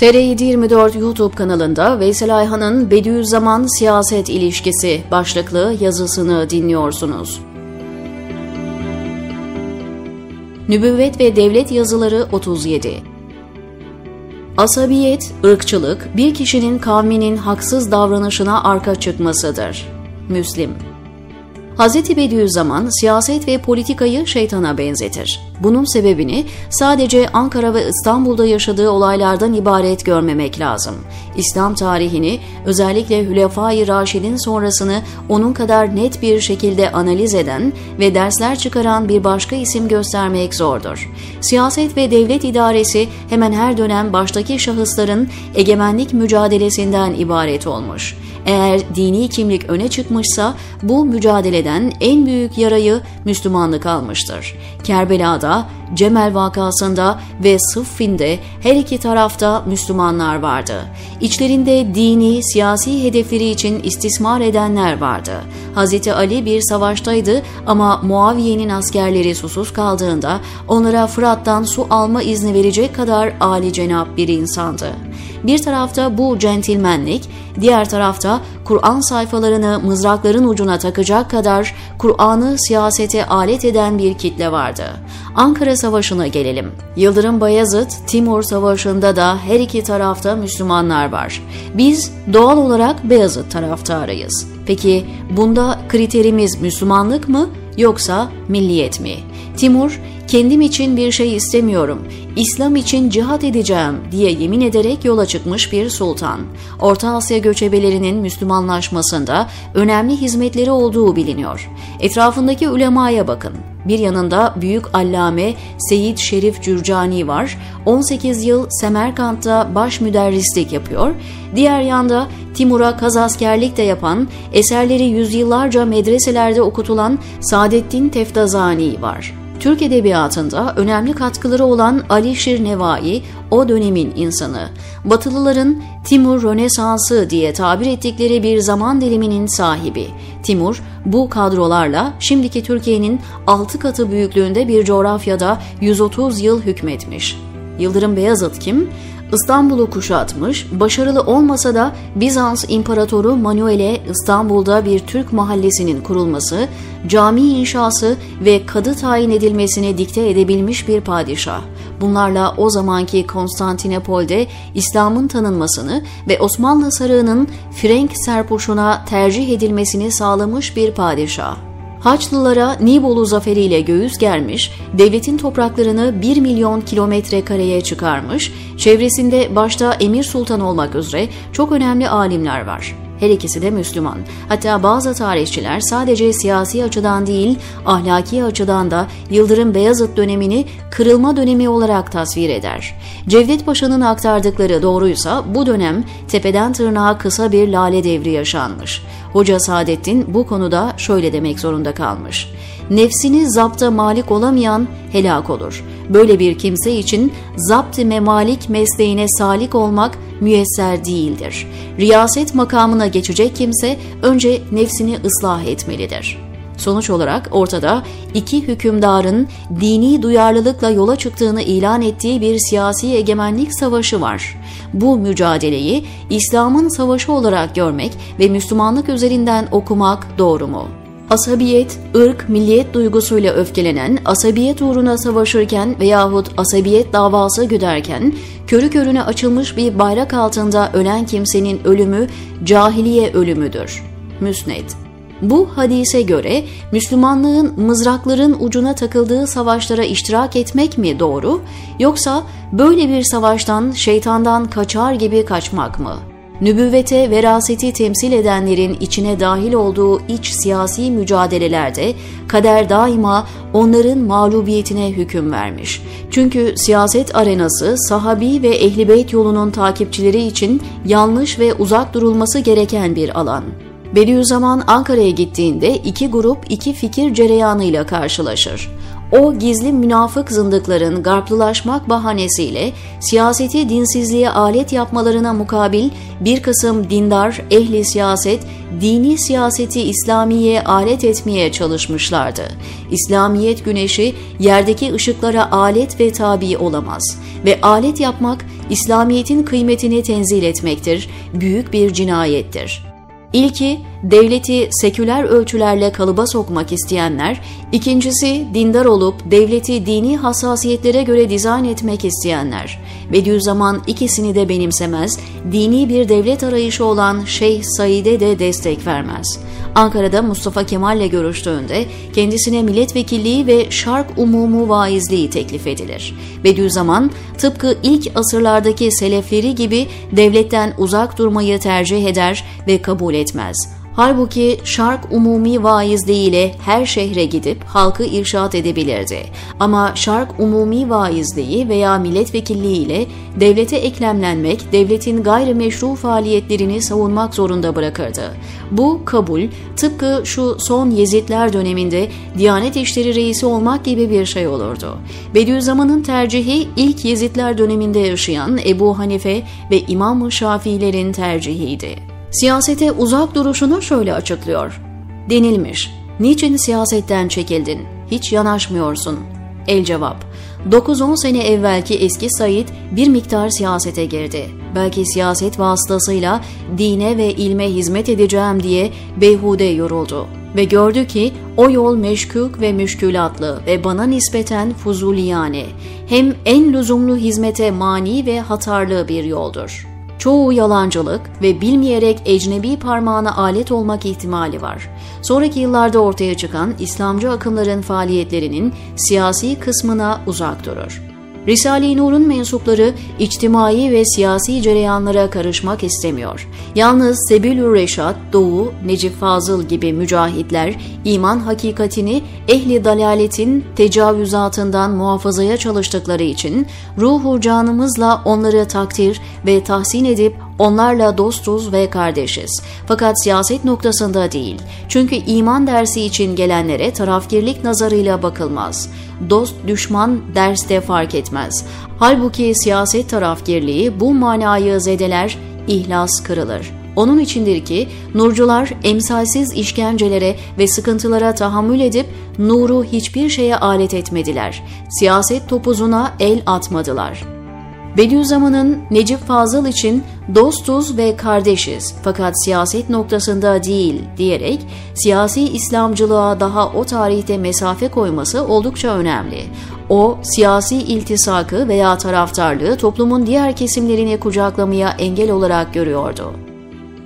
TR724 YouTube kanalında Veysel Ayhan'ın Bediüzzaman Siyaset İlişkisi başlıklı yazısını dinliyorsunuz. Nübüvvet ve Devlet Yazıları 37 Asabiyet, ırkçılık, bir kişinin kavminin haksız davranışına arka çıkmasıdır. Müslim Hz. Bediüzzaman siyaset ve politikayı şeytana benzetir. Bunun sebebini sadece Ankara ve İstanbul'da yaşadığı olaylardan ibaret görmemek lazım. İslam tarihini özellikle Hülefai Raşid'in sonrasını onun kadar net bir şekilde analiz eden ve dersler çıkaran bir başka isim göstermek zordur. Siyaset ve devlet idaresi hemen her dönem baştaki şahısların egemenlik mücadelesinden ibaret olmuş. Eğer dini kimlik öne çıkmışsa bu mücadeleden en büyük yarayı Müslümanlık almıştır. Kerbela'da, Cemel vakasında ve Sıffin'de her iki tarafta Müslümanlar vardı. İçlerinde dini, siyasi hedefleri için istismar edenler vardı. Hz. Ali bir savaştaydı ama Muaviye'nin askerleri susuz kaldığında onlara Fırat'tan su alma izni verecek kadar âli cenap bir insandı. Bir tarafta bu centilmenlik, diğer tarafta Kur'an sayfalarını mızrakların ucuna takacak kadar Kur'an'ı siyasete alet eden bir kitle vardı. Ankara Savaşı'na gelelim. Yıldırım Bayezid, Timur Savaşı'nda da her iki tarafta Müslümanlar var. Biz doğal olarak Beyazıt taraftarıyız. Peki bunda kriterimiz Müslümanlık mı yoksa milliyet mi? Timur, kendim için bir şey istemiyorum, İslam için cihat edeceğim diye yemin ederek yola çıkmış bir sultan. Orta Asya göçebelerinin Müslümanlaşmasında önemli hizmetleri olduğu biliniyor. Etrafındaki ulemaya bakın. Bir yanında büyük allame Seyit Şerif Cürcani var. 18 yıl Semerkant'ta baş müderrislik yapıyor. Diğer yanda Timur'a kazaskerlik de yapan, eserleri yüzyıllarca medreselerde okutulan Saadettin Teftazani var. Türk Edebiyatı'nda önemli katkıları olan Ali Şir Nevai, o dönemin insanı. Batılıların Timur Rönesansı diye tabir ettikleri bir zaman diliminin sahibi. Timur, bu kadrolarla şimdiki Türkiye'nin 6 katı büyüklüğünde bir coğrafyada 130 yıl hükmetmiş. Yıldırım Beyazıt kim? İstanbul'u kuşatmış, başarılı olmasa da Bizans İmparatoru Manuel'e İstanbul'da bir Türk mahallesinin kurulması, cami inşası ve kadı tayin edilmesini dikte edebilmiş bir padişah. Bunlarla o zamanki Konstantinopol'de İslam'ın tanınmasını ve Osmanlı sarığının Frenk serpuşuna tercih edilmesini sağlamış bir padişah. Haçlılara Nibolu zaferiyle göğüs germiş, devletin topraklarını 1 milyon kilometre kareye çıkarmış, çevresinde başta Emir Sultan olmak üzere çok önemli alimler var. Her ikisi de Müslüman. Hatta bazı tarihçiler sadece siyasi açıdan değil, ahlaki açıdan da Yıldırım Beyazıt dönemini kırılma dönemi olarak tasvir eder. Cevdet Paşa'nın aktardıkları doğruysa bu dönem tepeden tırnağa kısa bir lale devri yaşanmış. Hoca Saadettin bu konuda şöyle demek zorunda kalmış. Nefsini zapta malik olamayan helak olur. Böyle bir kimse için zapt-ı memalik mesleğine salik olmak müyesser değildir. Riyaset makamına geçecek kimse önce nefsini ıslah etmelidir. Sonuç olarak ortada iki hükümdarın dini duyarlılıkla yola çıktığını ilan ettiği bir siyasi egemenlik savaşı var. Bu mücadeleyi İslam'ın savaşı olarak görmek ve Müslümanlık üzerinden okumak doğru mu? Asabiyet, ırk, milliyet duygusuyla öfkelenen, asabiyet uğruna savaşırken veyahut asabiyet davası güderken, körü körüne açılmış bir bayrak altında ölen kimsenin ölümü cahiliye ölümüdür. Müsned bu hadise göre Müslümanlığın mızrakların ucuna takıldığı savaşlara iştirak etmek mi doğru yoksa böyle bir savaştan şeytandan kaçar gibi kaçmak mı? Nübüvvete veraseti temsil edenlerin içine dahil olduğu iç siyasi mücadelelerde kader daima onların mağlubiyetine hüküm vermiş. Çünkü siyaset arenası sahabi ve ehlibeyt yolunun takipçileri için yanlış ve uzak durulması gereken bir alan. Bediüzzaman Ankara'ya gittiğinde iki grup iki fikir cereyanıyla karşılaşır. O gizli münafık zındıkların garplılaşmak bahanesiyle siyaseti dinsizliğe alet yapmalarına mukabil bir kısım dindar, ehli siyaset, dini siyaseti İslamiye alet etmeye çalışmışlardı. İslamiyet güneşi yerdeki ışıklara alet ve tabi olamaz ve alet yapmak İslamiyetin kıymetini tenzil etmektir, büyük bir cinayettir. İlki devleti seküler ölçülerle kalıba sokmak isteyenler, ikincisi dindar olup devleti dini hassasiyetlere göre dizayn etmek isteyenler. Bediüzzaman ikisini de benimsemez, dini bir devlet arayışı olan Şeyh Said'e de destek vermez. Ankara'da Mustafa Kemal'le görüştüğünde kendisine milletvekilliği ve şark umumu vaizliği teklif edilir. Bediüzzaman tıpkı ilk asırlardaki selefleri gibi devletten uzak durmayı tercih eder ve kabul etmez. Halbuki şark umumi vaizliği ile her şehre gidip halkı irşat edebilirdi. Ama şark umumi vaizliği veya milletvekilliği ile devlete eklemlenmek, devletin gayrimeşru faaliyetlerini savunmak zorunda bırakırdı. Bu kabul tıpkı şu son Yezidler döneminde Diyanet İşleri Reisi olmak gibi bir şey olurdu. Bediüzzaman'ın tercihi ilk Yezidler döneminde yaşayan Ebu Hanife ve İmam-ı Şafiilerin tercihiydi. Siyasete uzak duruşunu şöyle açıklıyor. Denilmiş, niçin siyasetten çekildin, hiç yanaşmıyorsun? El cevap, 9-10 sene evvelki eski Said bir miktar siyasete girdi. Belki siyaset vasıtasıyla dine ve ilme hizmet edeceğim diye beyhude yoruldu. Ve gördü ki o yol meşkuk ve müşkülatlı ve bana nispeten fuzuliyane, hem en lüzumlu hizmete mani ve hatarlı bir yoldur.'' Çoğu yalancılık ve bilmeyerek ecnebi parmağına alet olmak ihtimali var. Sonraki yıllarda ortaya çıkan İslamcı akımların faaliyetlerinin siyasi kısmına uzak durur. Risale-i Nur'un mensupları içtimai ve siyasi cereyanlara karışmak istemiyor. Yalnız Sebilür Reşat, Doğu, Necip Fazıl gibi mücahitler iman hakikatini ehli dalaletin tecavüzatından muhafazaya çalıştıkları için ruhu canımızla onları takdir ve tahsin edip Onlarla dostuz ve kardeşiz. Fakat siyaset noktasında değil. Çünkü iman dersi için gelenlere tarafgirlik nazarıyla bakılmaz. Dost düşman derste fark etmez. Halbuki siyaset tarafgirliği bu manayı zedeler, ihlas kırılır. Onun içindir ki nurcular emsalsiz işkencelere ve sıkıntılara tahammül edip nuru hiçbir şeye alet etmediler. Siyaset topuzuna el atmadılar.'' Bediüzzaman'ın Necip Fazıl için dostuz ve kardeşiz fakat siyaset noktasında değil diyerek siyasi İslamcılığa daha o tarihte mesafe koyması oldukça önemli. O, siyasi iltisakı veya taraftarlığı toplumun diğer kesimlerini kucaklamaya engel olarak görüyordu.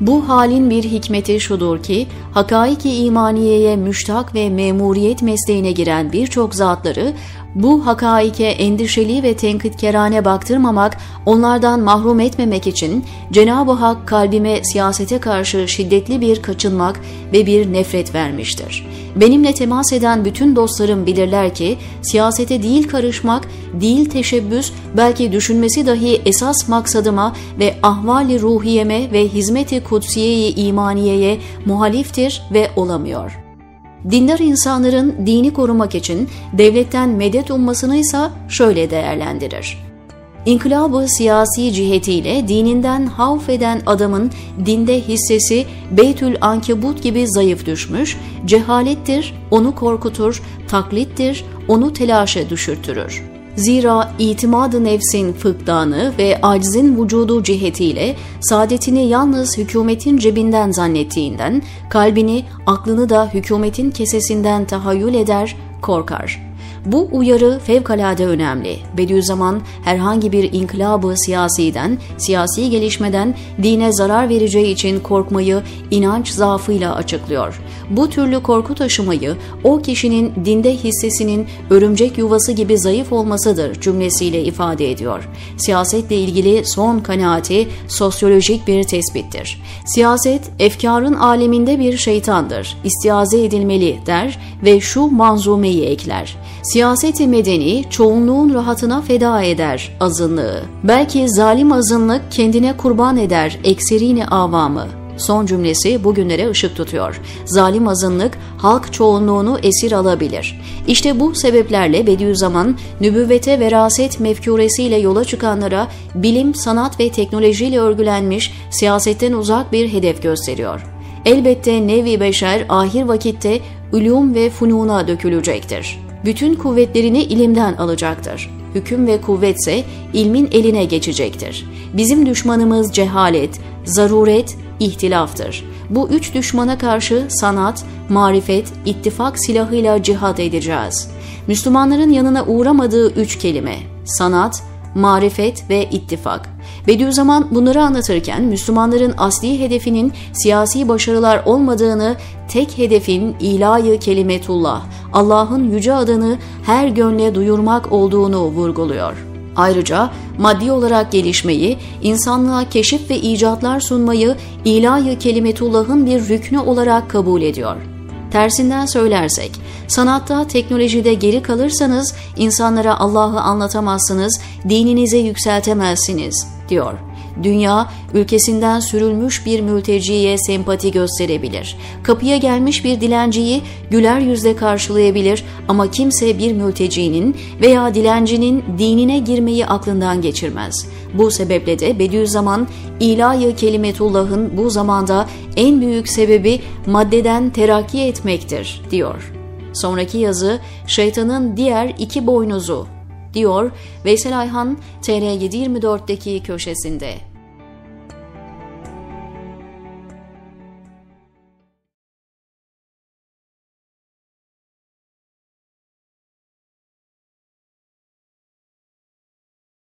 Bu halin bir hikmeti şudur ki, hakaiki imaniyeye müştak ve memuriyet mesleğine giren birçok zatları bu hakaike endişeli ve tenkitkerane baktırmamak, onlardan mahrum etmemek için Cenab-ı Hak kalbime siyasete karşı şiddetli bir kaçınmak ve bir nefret vermiştir. Benimle temas eden bütün dostlarım bilirler ki siyasete değil karışmak, değil teşebbüs, belki düşünmesi dahi esas maksadıma ve ahvali ruhiyeme ve hizmeti kutsiye imaniyeye muhaliftir ve olamıyor.'' Dindar insanların dini korumak için devletten medet ummasını ise şöyle değerlendirir. İnkılabı siyasi cihetiyle dininden havf eden adamın dinde hissesi Beytül Ankebut gibi zayıf düşmüş, cehalettir, onu korkutur, taklittir, onu telaşa düşürtürür.'' Zira itimadı nefsin fıkdanı ve acizin vücudu cihetiyle saadetini yalnız hükümetin cebinden zannettiğinden kalbini, aklını da hükümetin kesesinden tahayyül eder, korkar.'' Bu uyarı fevkalade önemli. Bediüzzaman herhangi bir inkılabı siyasiden, siyasi gelişmeden dine zarar vereceği için korkmayı inanç zaafıyla açıklıyor. Bu türlü korku taşımayı o kişinin dinde hissesinin örümcek yuvası gibi zayıf olmasıdır cümlesiyle ifade ediyor. Siyasetle ilgili son kanaati sosyolojik bir tespittir. Siyaset efkarın aleminde bir şeytandır. İstiaze edilmeli der ve şu manzumeyi ekler. Siyaseti medeni çoğunluğun rahatına feda eder azınlığı. Belki zalim azınlık kendine kurban eder ekserini avamı. Son cümlesi bugünlere ışık tutuyor. Zalim azınlık halk çoğunluğunu esir alabilir. İşte bu sebeplerle Bediüzzaman nübüvvete veraset mefkuresiyle yola çıkanlara bilim, sanat ve teknolojiyle örgülenmiş siyasetten uzak bir hedef gösteriyor. Elbette nevi beşer ahir vakitte ülüm ve fununa dökülecektir. Bütün kuvvetlerini ilimden alacaktır. Hüküm ve kuvvetse ilmin eline geçecektir. Bizim düşmanımız cehalet, zaruret, ihtilaftır. Bu üç düşmana karşı sanat, marifet, ittifak silahıyla cihat edeceğiz. Müslümanların yanına uğramadığı üç kelime, sanat, marifet ve ittifak. Bediüzzaman bunları anlatırken Müslümanların asli hedefinin siyasi başarılar olmadığını, tek hedefin ilahi kelimetullah, Allah'ın yüce adını her gönle duyurmak olduğunu vurguluyor. Ayrıca maddi olarak gelişmeyi, insanlığa keşif ve icatlar sunmayı ilahi kelimetullah'ın bir rüknü olarak kabul ediyor. Tersinden söylersek, sanatta, teknolojide geri kalırsanız insanlara Allah'ı anlatamazsınız, dininize yükseltemezsiniz, diyor. Dünya, ülkesinden sürülmüş bir mülteciye sempati gösterebilir. Kapıya gelmiş bir dilenciyi güler yüzle karşılayabilir ama kimse bir mültecinin veya dilencinin dinine girmeyi aklından geçirmez. Bu sebeple de Bediüzzaman, ilahi kelimetullah'ın bu zamanda en büyük sebebi maddeden terakki etmektir, diyor. Sonraki yazı şeytanın diğer iki boynuzu diyor Veysel Ayhan TR724'deki köşesinde.